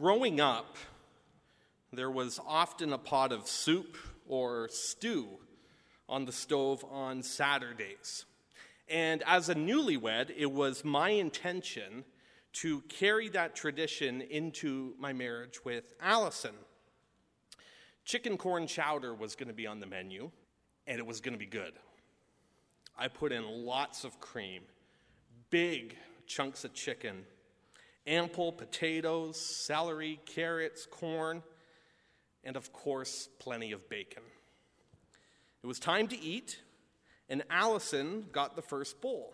Growing up, there was often a pot of soup or stew on the stove on Saturdays. And as a newlywed, it was my intention to carry that tradition into my marriage with Allison. Chicken corn chowder was going to be on the menu, and it was going to be good. I put in lots of cream, big chunks of chicken, ample potatoes, celery, carrots, corn, and of course, plenty of bacon. It was time to eat, and Allison got the first bowl.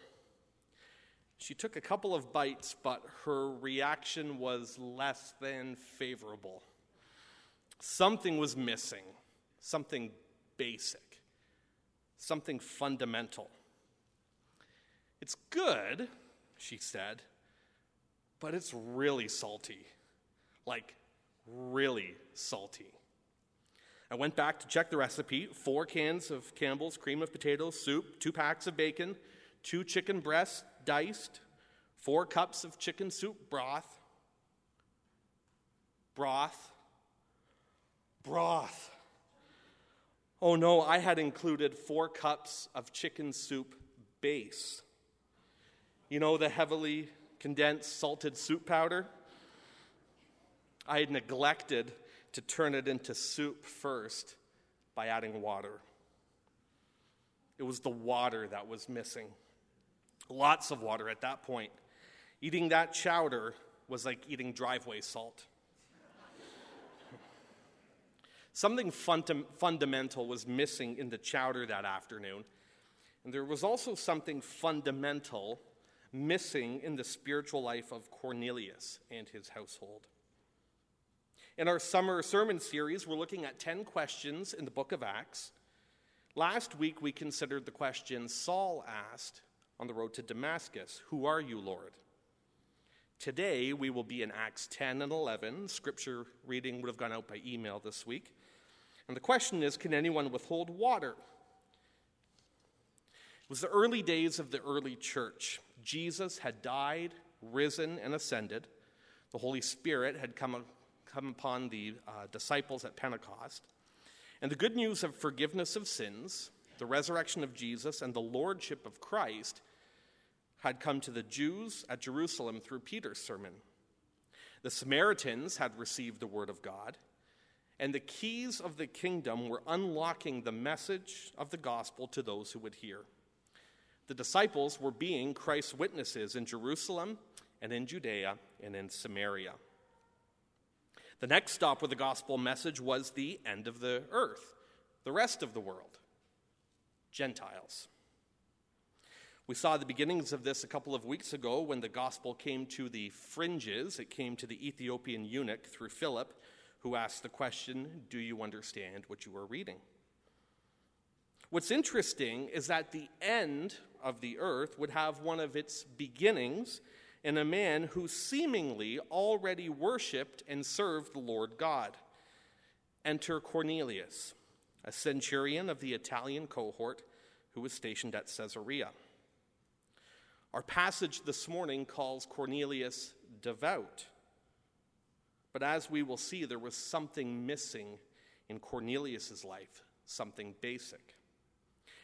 She took a couple of bites, but her reaction was less than favorable. Something was missing, something basic, something fundamental. It's good, she said, but it's really salty. Like, really salty. I went back to check the recipe four cans of Campbell's cream of potatoes soup, two packs of bacon, two chicken breasts diced, four cups of chicken soup broth. Broth. Broth. Oh no, I had included four cups of chicken soup base. You know, the heavily condensed salted soup powder? I had neglected to turn it into soup first by adding water. It was the water that was missing. Lots of water at that point. Eating that chowder was like eating driveway salt. Something funda- fundamental was missing in the chowder that afternoon. And there was also something fundamental missing in the spiritual life of Cornelius and his household. In our summer sermon series, we're looking at 10 questions in the book of Acts. Last week, we considered the question Saul asked on the road to Damascus Who are you, Lord? Today, we will be in Acts 10 and 11. Scripture reading would have gone out by email this week. And the question is Can anyone withhold water? It was the early days of the early church. Jesus had died, risen, and ascended. The Holy Spirit had come come upon the uh, disciples at Pentecost. And the good news of forgiveness of sins, the resurrection of Jesus, and the lordship of Christ had come to the Jews at Jerusalem through Peter's sermon. The Samaritans had received the word of God, and the keys of the kingdom were unlocking the message of the gospel to those who would hear. The disciples were being Christ's witnesses in Jerusalem and in Judea and in Samaria. The next stop with the gospel message was the end of the earth, the rest of the world, Gentiles. We saw the beginnings of this a couple of weeks ago when the gospel came to the fringes. It came to the Ethiopian eunuch through Philip, who asked the question Do you understand what you are reading? What's interesting is that the end of the earth would have one of its beginnings in a man who seemingly already worshiped and served the Lord God. Enter Cornelius, a centurion of the Italian cohort who was stationed at Caesarea. Our passage this morning calls Cornelius devout. But as we will see, there was something missing in Cornelius's life, something basic.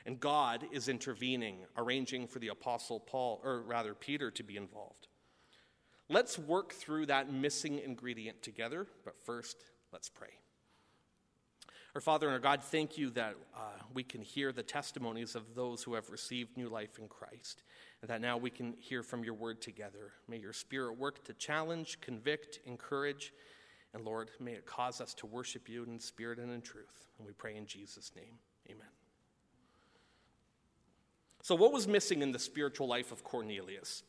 And God is intervening, arranging for the apostle Paul, or rather Peter, to be involved. Let's work through that missing ingredient together, but first, let's pray. Our Father and our God, thank you that uh, we can hear the testimonies of those who have received new life in Christ, and that now we can hear from your word together. May your Spirit work to challenge, convict, encourage, and Lord, may it cause us to worship you in spirit and in truth. And we pray in Jesus' name. So, what was missing in the spiritual life of Cornelius?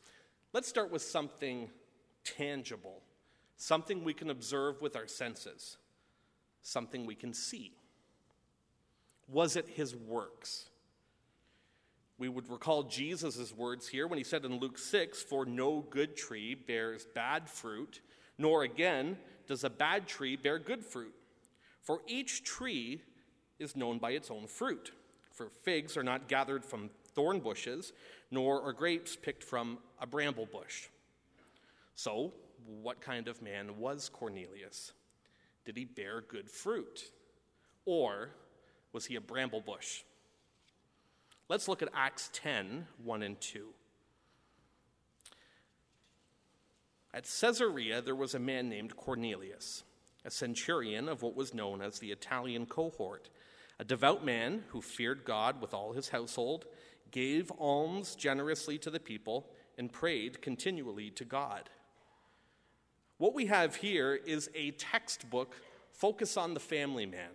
Let's start with something tangible, something we can observe with our senses, something we can see. Was it his works? We would recall Jesus' words here when he said in Luke 6 For no good tree bears bad fruit, nor again does a bad tree bear good fruit. For each tree is known by its own fruit. For figs are not gathered from thorn bushes, nor are grapes picked from a bramble bush. So, what kind of man was Cornelius? Did he bear good fruit? Or was he a bramble bush? Let's look at Acts 10 1 and 2. At Caesarea, there was a man named Cornelius, a centurion of what was known as the Italian cohort, a devout man who feared God with all his household, gave alms generously to the people, and prayed continually to God. What we have here is a textbook focus on the family man.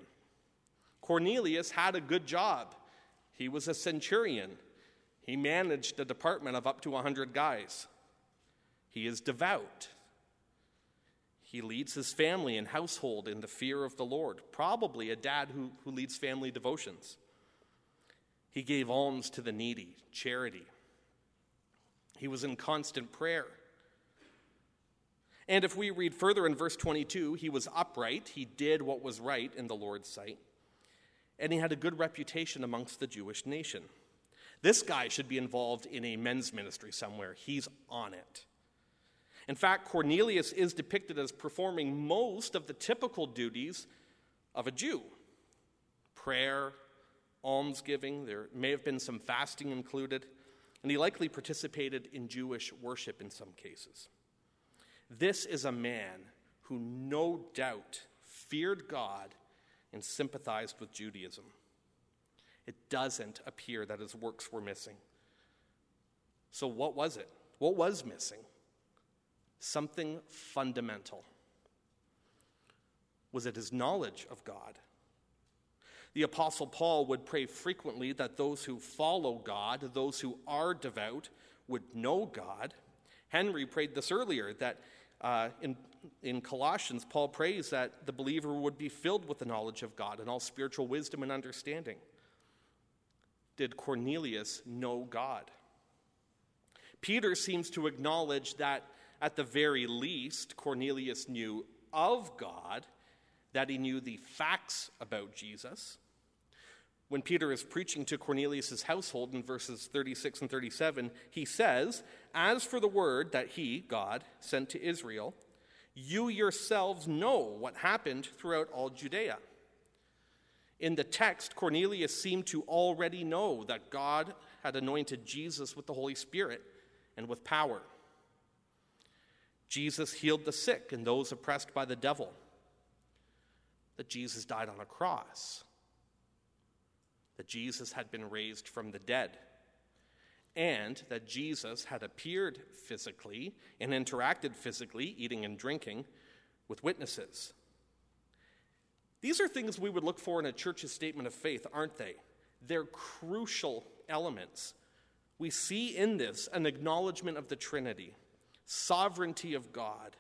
Cornelius had a good job. He was a centurion. He managed a department of up to 100 guys. He is devout. He leads his family and household in the fear of the Lord, probably a dad who, who leads family devotions. He gave alms to the needy, charity. He was in constant prayer. And if we read further in verse 22, he was upright, he did what was right in the Lord's sight, and he had a good reputation amongst the Jewish nation. This guy should be involved in a men's ministry somewhere. He's on it. In fact, Cornelius is depicted as performing most of the typical duties of a Jew prayer, almsgiving, there may have been some fasting included, and he likely participated in Jewish worship in some cases. This is a man who no doubt feared God and sympathized with Judaism. It doesn't appear that his works were missing. So, what was it? What was missing? Something fundamental. Was it his knowledge of God? The Apostle Paul would pray frequently that those who follow God, those who are devout, would know God. Henry prayed this earlier that uh, in, in Colossians, Paul prays that the believer would be filled with the knowledge of God and all spiritual wisdom and understanding. Did Cornelius know God? Peter seems to acknowledge that at the very least, Cornelius knew of God, that he knew the facts about Jesus. When Peter is preaching to Cornelius' household in verses 36 and 37, he says, As for the word that he, God, sent to Israel, you yourselves know what happened throughout all Judea. In the text, Cornelius seemed to already know that God had anointed Jesus with the Holy Spirit and with power. Jesus healed the sick and those oppressed by the devil. That Jesus died on a cross that Jesus had been raised from the dead, and that Jesus had appeared physically and interacted physically, eating and drinking, with witnesses. These are things we would look for in a church's statement of faith, aren't they? They're crucial elements. We see in this an acknowledgement of the Trinity, sovereignty of God,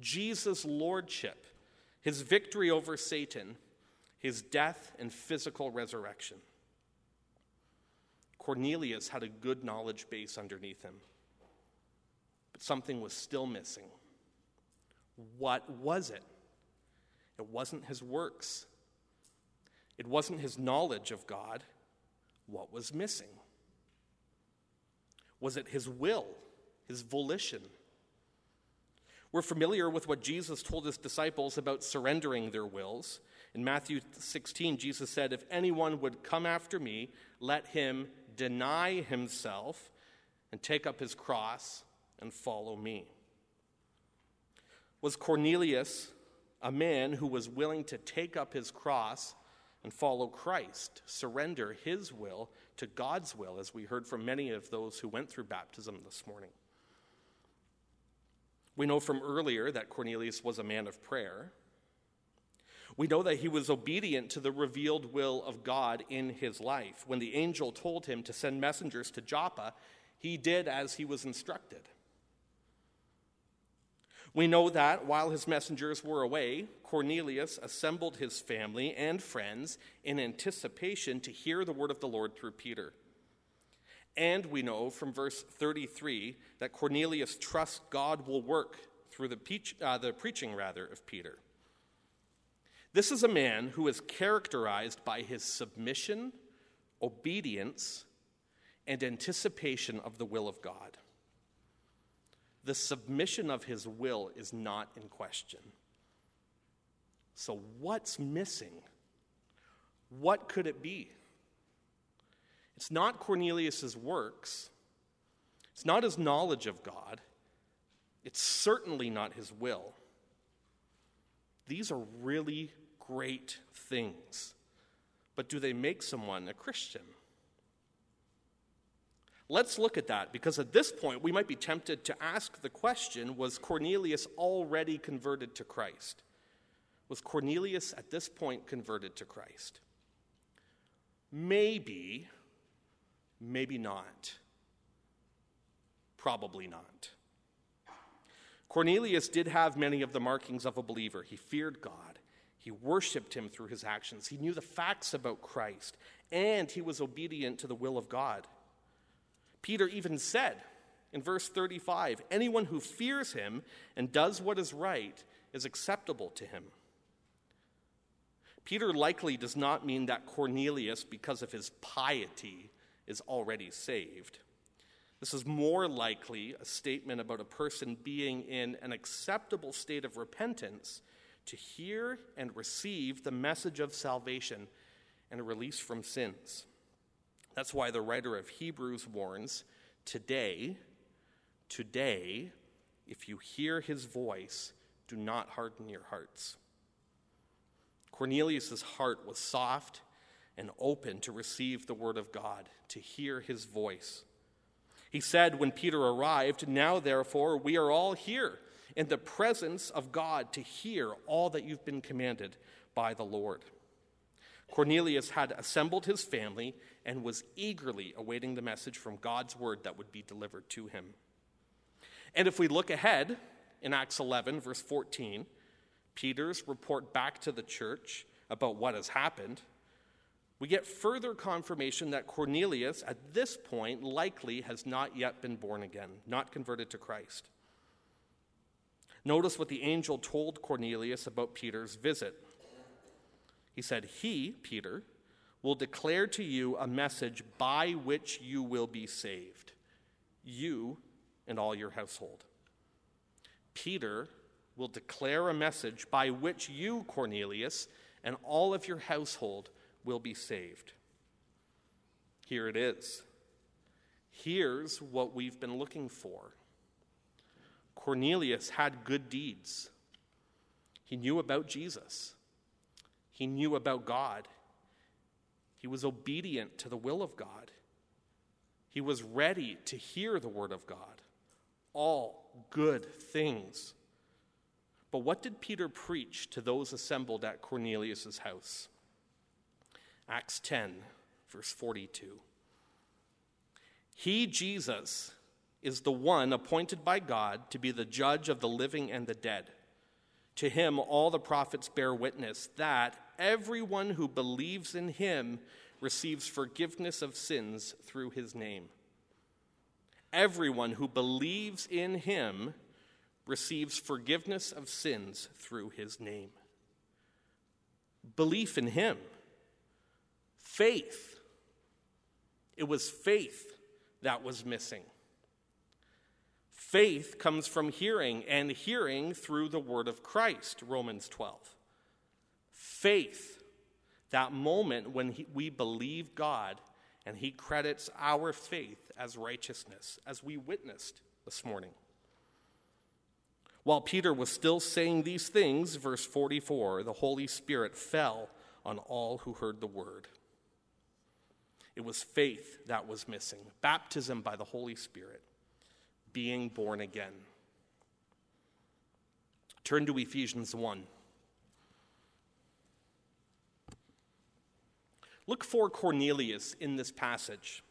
Jesus' lordship, his victory over Satan, his death and physical resurrection. Cornelius had a good knowledge base underneath him. But something was still missing. What was it? It wasn't his works, it wasn't his knowledge of God. What was missing? Was it his will, his volition? We're familiar with what Jesus told his disciples about surrendering their wills. In Matthew 16, Jesus said, If anyone would come after me, let him deny himself and take up his cross and follow me. Was Cornelius a man who was willing to take up his cross and follow Christ, surrender his will to God's will, as we heard from many of those who went through baptism this morning? We know from earlier that Cornelius was a man of prayer. We know that he was obedient to the revealed will of God in his life. When the angel told him to send messengers to Joppa, he did as he was instructed. We know that while his messengers were away, Cornelius assembled his family and friends in anticipation to hear the word of the Lord through Peter. And we know from verse 33 that Cornelius trusts God will work through the, peach, uh, the preaching rather of Peter. This is a man who is characterized by his submission, obedience, and anticipation of the will of God. the submission of his will is not in question. So, what's missing? What could it be? It's not Cornelius's works. It's not his knowledge of God. It's certainly not his will. These are really great things. But do they make someone a Christian? Let's look at that because at this point we might be tempted to ask the question was Cornelius already converted to Christ? Was Cornelius at this point converted to Christ? Maybe, maybe not. Probably not. Cornelius did have many of the markings of a believer. He feared God, he worshiped him through his actions, he knew the facts about Christ, and he was obedient to the will of God. Peter even said in verse 35 anyone who fears him and does what is right is acceptable to him. Peter likely does not mean that Cornelius, because of his piety, is already saved. This is more likely a statement about a person being in an acceptable state of repentance to hear and receive the message of salvation and release from sins. That's why the writer of Hebrews warns today, today, if you hear his voice, do not harden your hearts. Cornelius' heart was soft and open to receive the word of God, to hear his voice. He said when Peter arrived, Now therefore we are all here in the presence of God to hear all that you've been commanded by the Lord. Cornelius had assembled his family and was eagerly awaiting the message from God's word that would be delivered to him. And if we look ahead in Acts 11, verse 14, Peter's report back to the church about what has happened we get further confirmation that Cornelius, at this point, likely has not yet been born again, not converted to Christ. Notice what the angel told Cornelius about Peter's visit. He said, He, Peter, will declare to you a message by which you will be saved, you and all your household. Peter will declare a message by which you, Cornelius, and all of your household will be saved. Here it is. Here's what we've been looking for Cornelius had good deeds. He knew about Jesus, he knew about God. He was obedient to the will of God. He was ready to hear the word of God. All good things. But what did Peter preach to those assembled at Cornelius' house? Acts 10, verse 42. He, Jesus, is the one appointed by God to be the judge of the living and the dead. To him, all the prophets bear witness that everyone who believes in him receives forgiveness of sins through his name. Everyone who believes in him receives forgiveness of sins through his name. Belief in him faith. It was faith that was missing. Faith comes from hearing, and hearing through the word of Christ, Romans 12. Faith, that moment when he, we believe God and He credits our faith as righteousness, as we witnessed this morning. While Peter was still saying these things, verse 44, the Holy Spirit fell on all who heard the word. It was faith that was missing, baptism by the Holy Spirit, being born again. Turn to Ephesians 1. Look for Cornelius in this passage.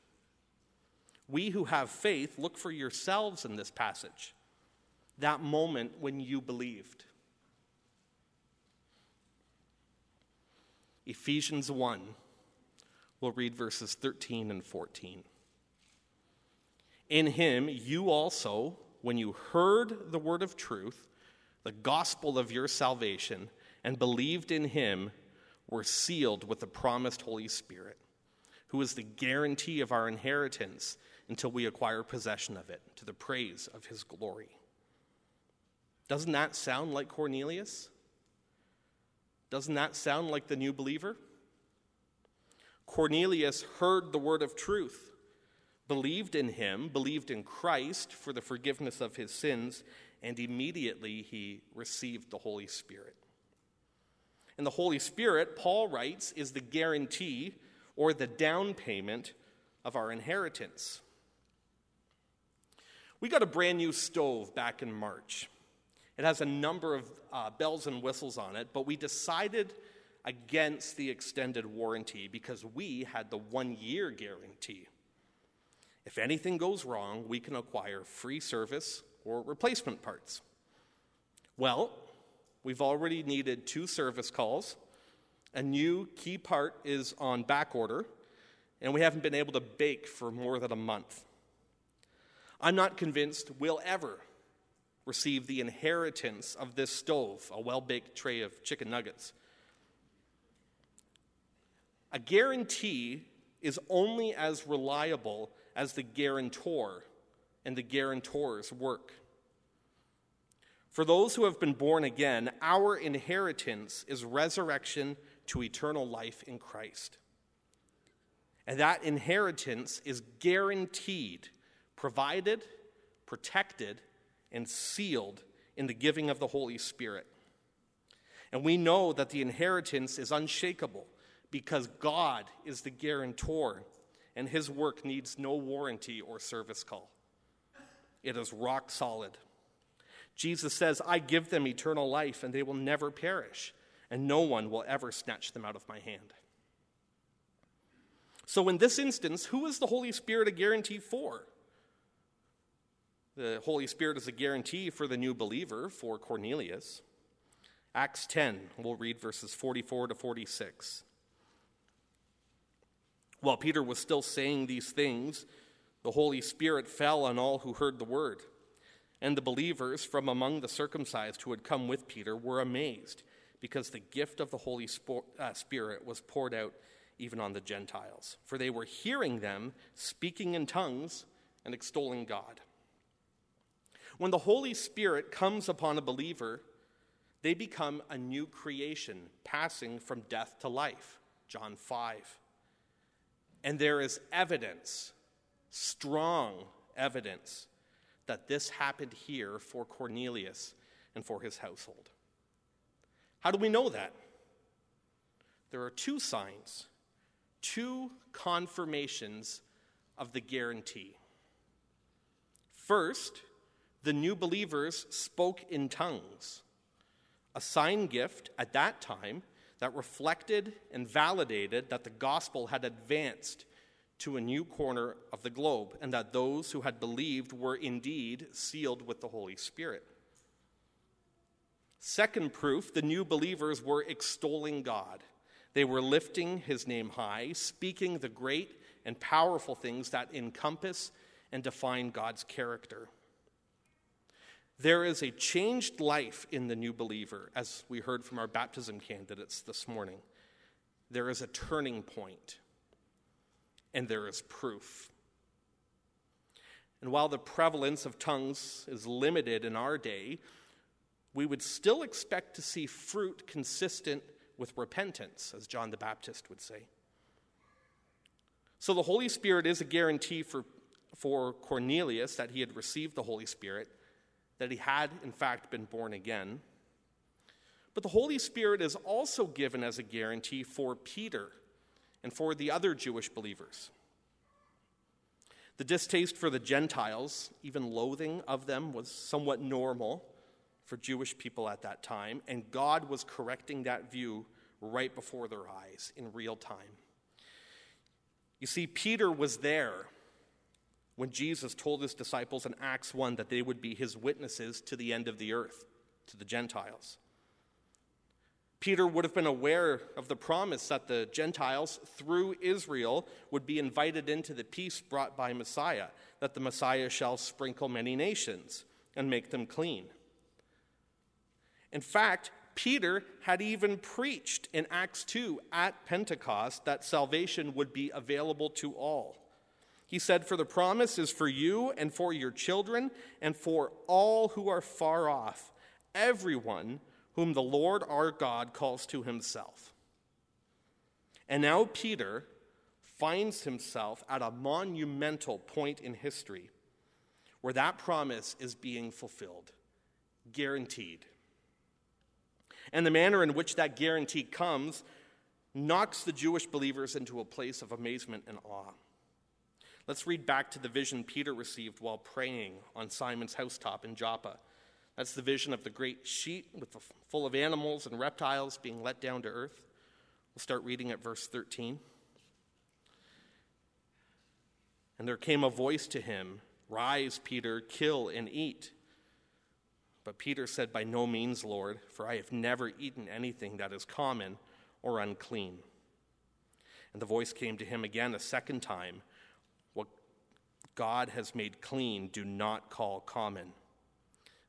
We who have faith, look for yourselves in this passage. That moment when you believed. Ephesians 1 We'll read verses 13 and 14. In him, you also, when you heard the word of truth, the gospel of your salvation, and believed in him, were sealed with the promised Holy Spirit, who is the guarantee of our inheritance until we acquire possession of it, to the praise of his glory. Doesn't that sound like Cornelius? Doesn't that sound like the new believer? Cornelius heard the word of truth, believed in him, believed in Christ for the forgiveness of his sins, and immediately he received the Holy Spirit. And the Holy Spirit, Paul writes, is the guarantee or the down payment of our inheritance. We got a brand new stove back in March. It has a number of uh, bells and whistles on it, but we decided against the extended warranty because we had the one year guarantee. If anything goes wrong, we can acquire free service or replacement parts. Well, we've already needed two service calls. A new key part is on back order, and we haven't been able to bake for more than a month. I'm not convinced we'll ever receive the inheritance of this stove, a well baked tray of chicken nuggets. A guarantee is only as reliable as the guarantor and the guarantor's work. For those who have been born again, our inheritance is resurrection to eternal life in Christ. And that inheritance is guaranteed, provided, protected, and sealed in the giving of the Holy Spirit. And we know that the inheritance is unshakable because God is the guarantor and his work needs no warranty or service call. It is rock solid. Jesus says, I give them eternal life and they will never perish, and no one will ever snatch them out of my hand. So, in this instance, who is the Holy Spirit a guarantee for? The Holy Spirit is a guarantee for the new believer, for Cornelius. Acts 10, we'll read verses 44 to 46. While Peter was still saying these things, the Holy Spirit fell on all who heard the word. And the believers from among the circumcised who had come with Peter were amazed, because the gift of the Holy uh, Spirit was poured out even on the Gentiles. For they were hearing them speaking in tongues and extolling God. When the Holy Spirit comes upon a believer, they become a new creation, passing from death to life. John 5. And there is evidence, strong evidence, that this happened here for Cornelius and for his household. How do we know that? There are two signs, two confirmations of the guarantee. First, the new believers spoke in tongues, a sign gift at that time that reflected and validated that the gospel had advanced to a new corner of the globe and that those who had believed were indeed sealed with the Holy Spirit. Second proof the new believers were extolling God. They were lifting his name high, speaking the great and powerful things that encompass and define God's character. There is a changed life in the new believer, as we heard from our baptism candidates this morning. There is a turning point, and there is proof. And while the prevalence of tongues is limited in our day, we would still expect to see fruit consistent with repentance, as John the Baptist would say. So the Holy Spirit is a guarantee for, for Cornelius that he had received the Holy Spirit that he had, in fact, been born again. But the Holy Spirit is also given as a guarantee for Peter and for the other Jewish believers. The distaste for the Gentiles, even loathing of them, was somewhat normal for Jewish people at that time, and God was correcting that view right before their eyes in real time. You see, Peter was there when Jesus told his disciples in Acts 1 that they would be his witnesses to the end of the earth, to the Gentiles. Peter would have been aware of the promise that the Gentiles, through Israel, would be invited into the peace brought by Messiah, that the Messiah shall sprinkle many nations and make them clean. In fact, Peter had even preached in Acts 2 at Pentecost that salvation would be available to all. He said, For the promise is for you and for your children and for all who are far off, everyone whom the Lord our God calls to himself. And now Peter finds himself at a monumental point in history where that promise is being fulfilled, guaranteed. And the manner in which that guarantee comes knocks the Jewish believers into a place of amazement and awe. Let's read back to the vision Peter received while praying on Simon's housetop in Joppa. That's the vision of the great sheet with the, full of animals and reptiles being let down to earth. We'll start reading at verse 13. And there came a voice to him Rise, Peter, kill and eat. But Peter said, By no means, Lord, for I have never eaten anything that is common or unclean. And the voice came to him again a second time God has made clean, do not call common.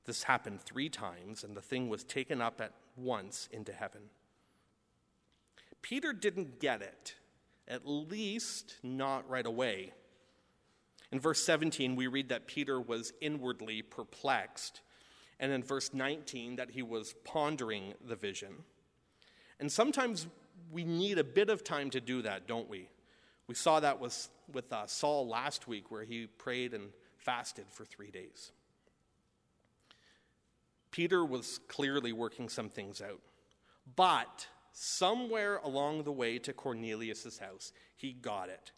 This happened three times, and the thing was taken up at once into heaven. Peter didn't get it, at least not right away. In verse 17, we read that Peter was inwardly perplexed, and in verse 19, that he was pondering the vision. And sometimes we need a bit of time to do that, don't we? We saw that was with uh, Saul last week, where he prayed and fasted for three days. Peter was clearly working some things out. But somewhere along the way to Cornelius' house, he got it.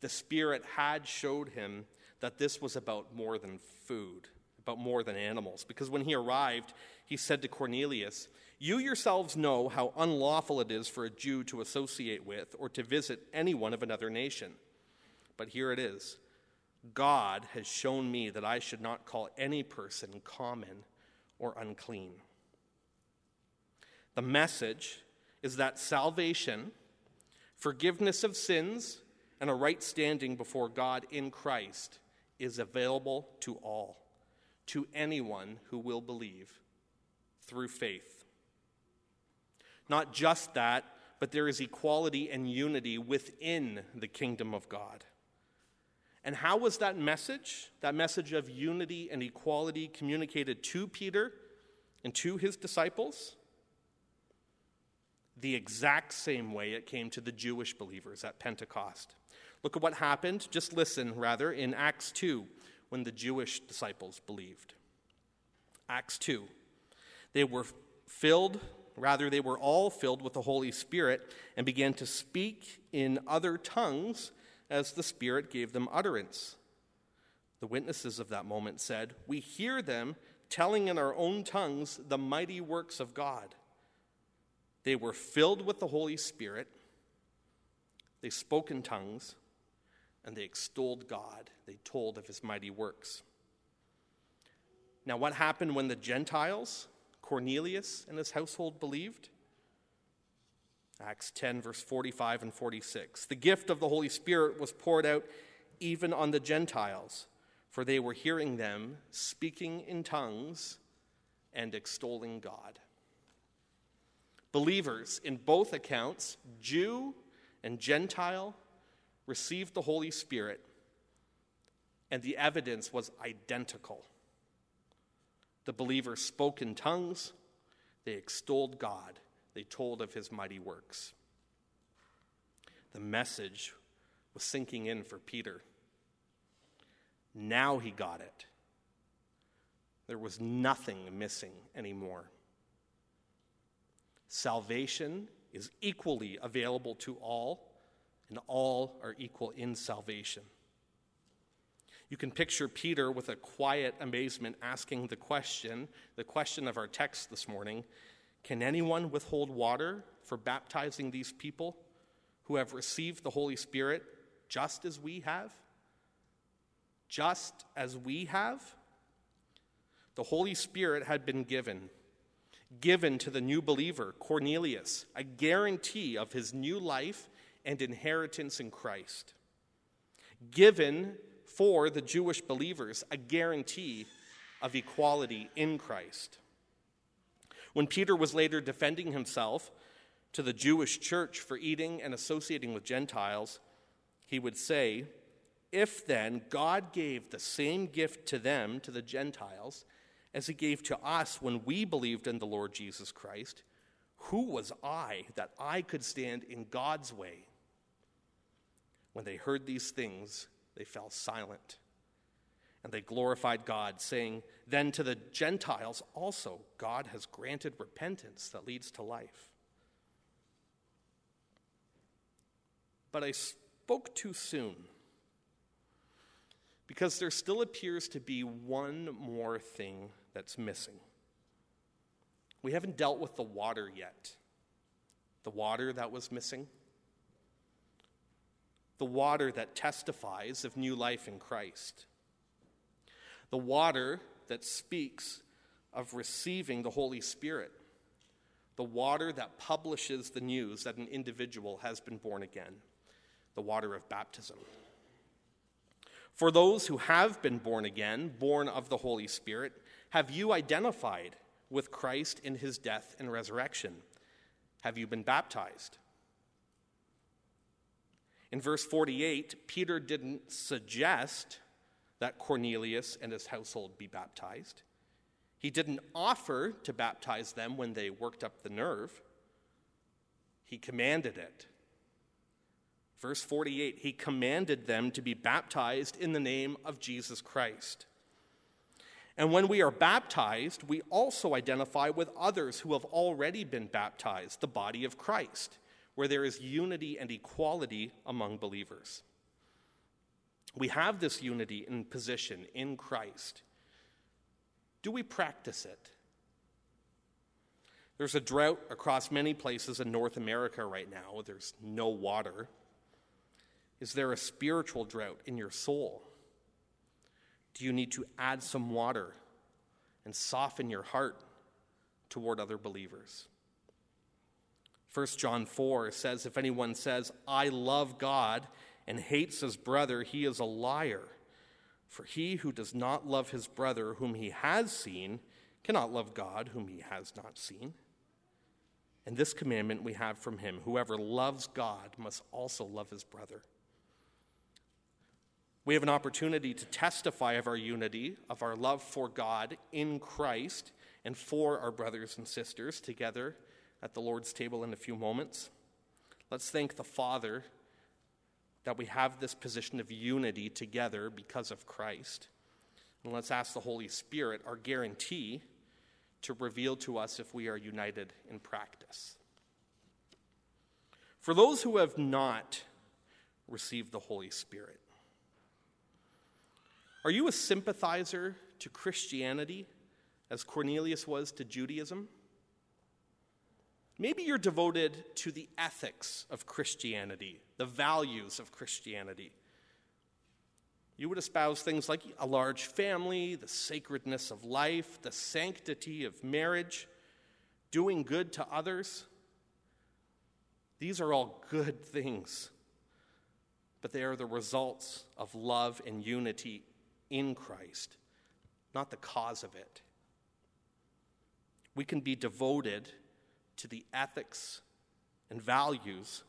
The Spirit had showed him that this was about more than food, about more than animals. Because when he arrived, he said to Cornelius, You yourselves know how unlawful it is for a Jew to associate with or to visit anyone of another nation. But here it is God has shown me that I should not call any person common or unclean. The message is that salvation, forgiveness of sins, and a right standing before God in Christ is available to all, to anyone who will believe through faith. Not just that, but there is equality and unity within the kingdom of God. And how was that message, that message of unity and equality, communicated to Peter and to his disciples? The exact same way it came to the Jewish believers at Pentecost. Look at what happened, just listen rather, in Acts 2 when the Jewish disciples believed. Acts 2. They were filled, rather, they were all filled with the Holy Spirit and began to speak in other tongues as the Spirit gave them utterance. The witnesses of that moment said, We hear them telling in our own tongues the mighty works of God. They were filled with the Holy Spirit, they spoke in tongues, and they extolled God. They told of his mighty works. Now, what happened when the Gentiles, Cornelius and his household, believed? Acts 10, verse 45 and 46. The gift of the Holy Spirit was poured out even on the Gentiles, for they were hearing them speaking in tongues and extolling God. Believers in both accounts, Jew and Gentile, received the Holy Spirit, and the evidence was identical. The believers spoke in tongues, they extolled God, they told of his mighty works. The message was sinking in for Peter. Now he got it. There was nothing missing anymore. Salvation is equally available to all, and all are equal in salvation. You can picture Peter with a quiet amazement asking the question, the question of our text this morning can anyone withhold water for baptizing these people who have received the Holy Spirit just as we have? Just as we have? The Holy Spirit had been given, given to the new believer, Cornelius, a guarantee of his new life and inheritance in Christ. Given for the Jewish believers, a guarantee of equality in Christ. When Peter was later defending himself to the Jewish church for eating and associating with Gentiles, he would say, If then God gave the same gift to them, to the Gentiles, as he gave to us when we believed in the Lord Jesus Christ, who was I that I could stand in God's way? When they heard these things, they fell silent. And they glorified God, saying, Then to the Gentiles also God has granted repentance that leads to life. But I spoke too soon because there still appears to be one more thing that's missing. We haven't dealt with the water yet. The water that was missing. The water that testifies of new life in Christ. The water that speaks of receiving the Holy Spirit. The water that publishes the news that an individual has been born again. The water of baptism. For those who have been born again, born of the Holy Spirit, have you identified with Christ in his death and resurrection? Have you been baptized? In verse 48, Peter didn't suggest that Cornelius and his household be baptized. He didn't offer to baptize them when they worked up the nerve. He commanded it. Verse 48 He commanded them to be baptized in the name of Jesus Christ. And when we are baptized, we also identify with others who have already been baptized, the body of Christ, where there is unity and equality among believers. We have this unity in position in Christ. Do we practice it? There's a drought across many places in North America right now. There's no water. Is there a spiritual drought in your soul? Do you need to add some water and soften your heart toward other believers? 1 John 4 says, If anyone says, I love God, and hates his brother, he is a liar. For he who does not love his brother whom he has seen cannot love God whom he has not seen. And this commandment we have from him whoever loves God must also love his brother. We have an opportunity to testify of our unity, of our love for God in Christ, and for our brothers and sisters together at the Lord's table in a few moments. Let's thank the Father that we have this position of unity together because of Christ. And let's ask the Holy Spirit, our guarantee, to reveal to us if we are united in practice. For those who have not received the Holy Spirit, are you a sympathizer to Christianity as Cornelius was to Judaism? Maybe you're devoted to the ethics of Christianity, the values of Christianity. You would espouse things like a large family, the sacredness of life, the sanctity of marriage, doing good to others. These are all good things, but they are the results of love and unity in Christ, not the cause of it. We can be devoted to the ethics and values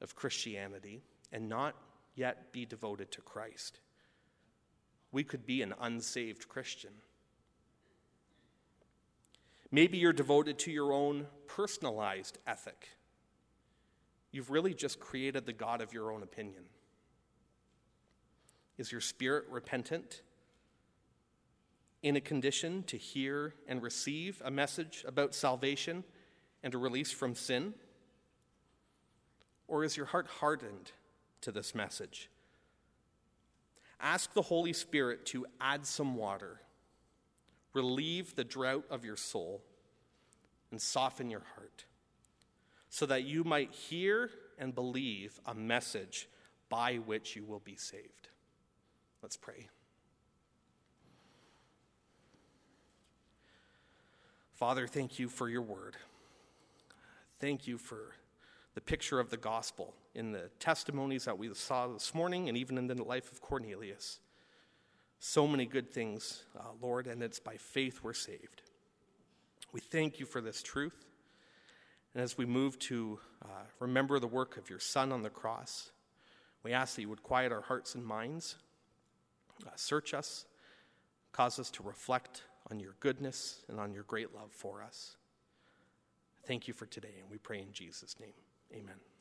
of Christianity and not yet be devoted to Christ. We could be an unsaved Christian. Maybe you're devoted to your own personalized ethic. You've really just created the God of your own opinion. Is your spirit repentant? In a condition to hear and receive a message about salvation and a release from sin? Or is your heart hardened to this message? Ask the Holy Spirit to add some water, relieve the drought of your soul, and soften your heart, so that you might hear and believe a message by which you will be saved. Let's pray. Father, thank you for your word. Thank you for the picture of the gospel in the testimonies that we saw this morning and even in the life of Cornelius. So many good things, uh, Lord, and it's by faith we're saved. We thank you for this truth. And as we move to uh, remember the work of your Son on the cross, we ask that you would quiet our hearts and minds uh, search us, cause us to reflect on your goodness, and on your great love for us. Thank you for today, and we pray in Jesus' name. Amen.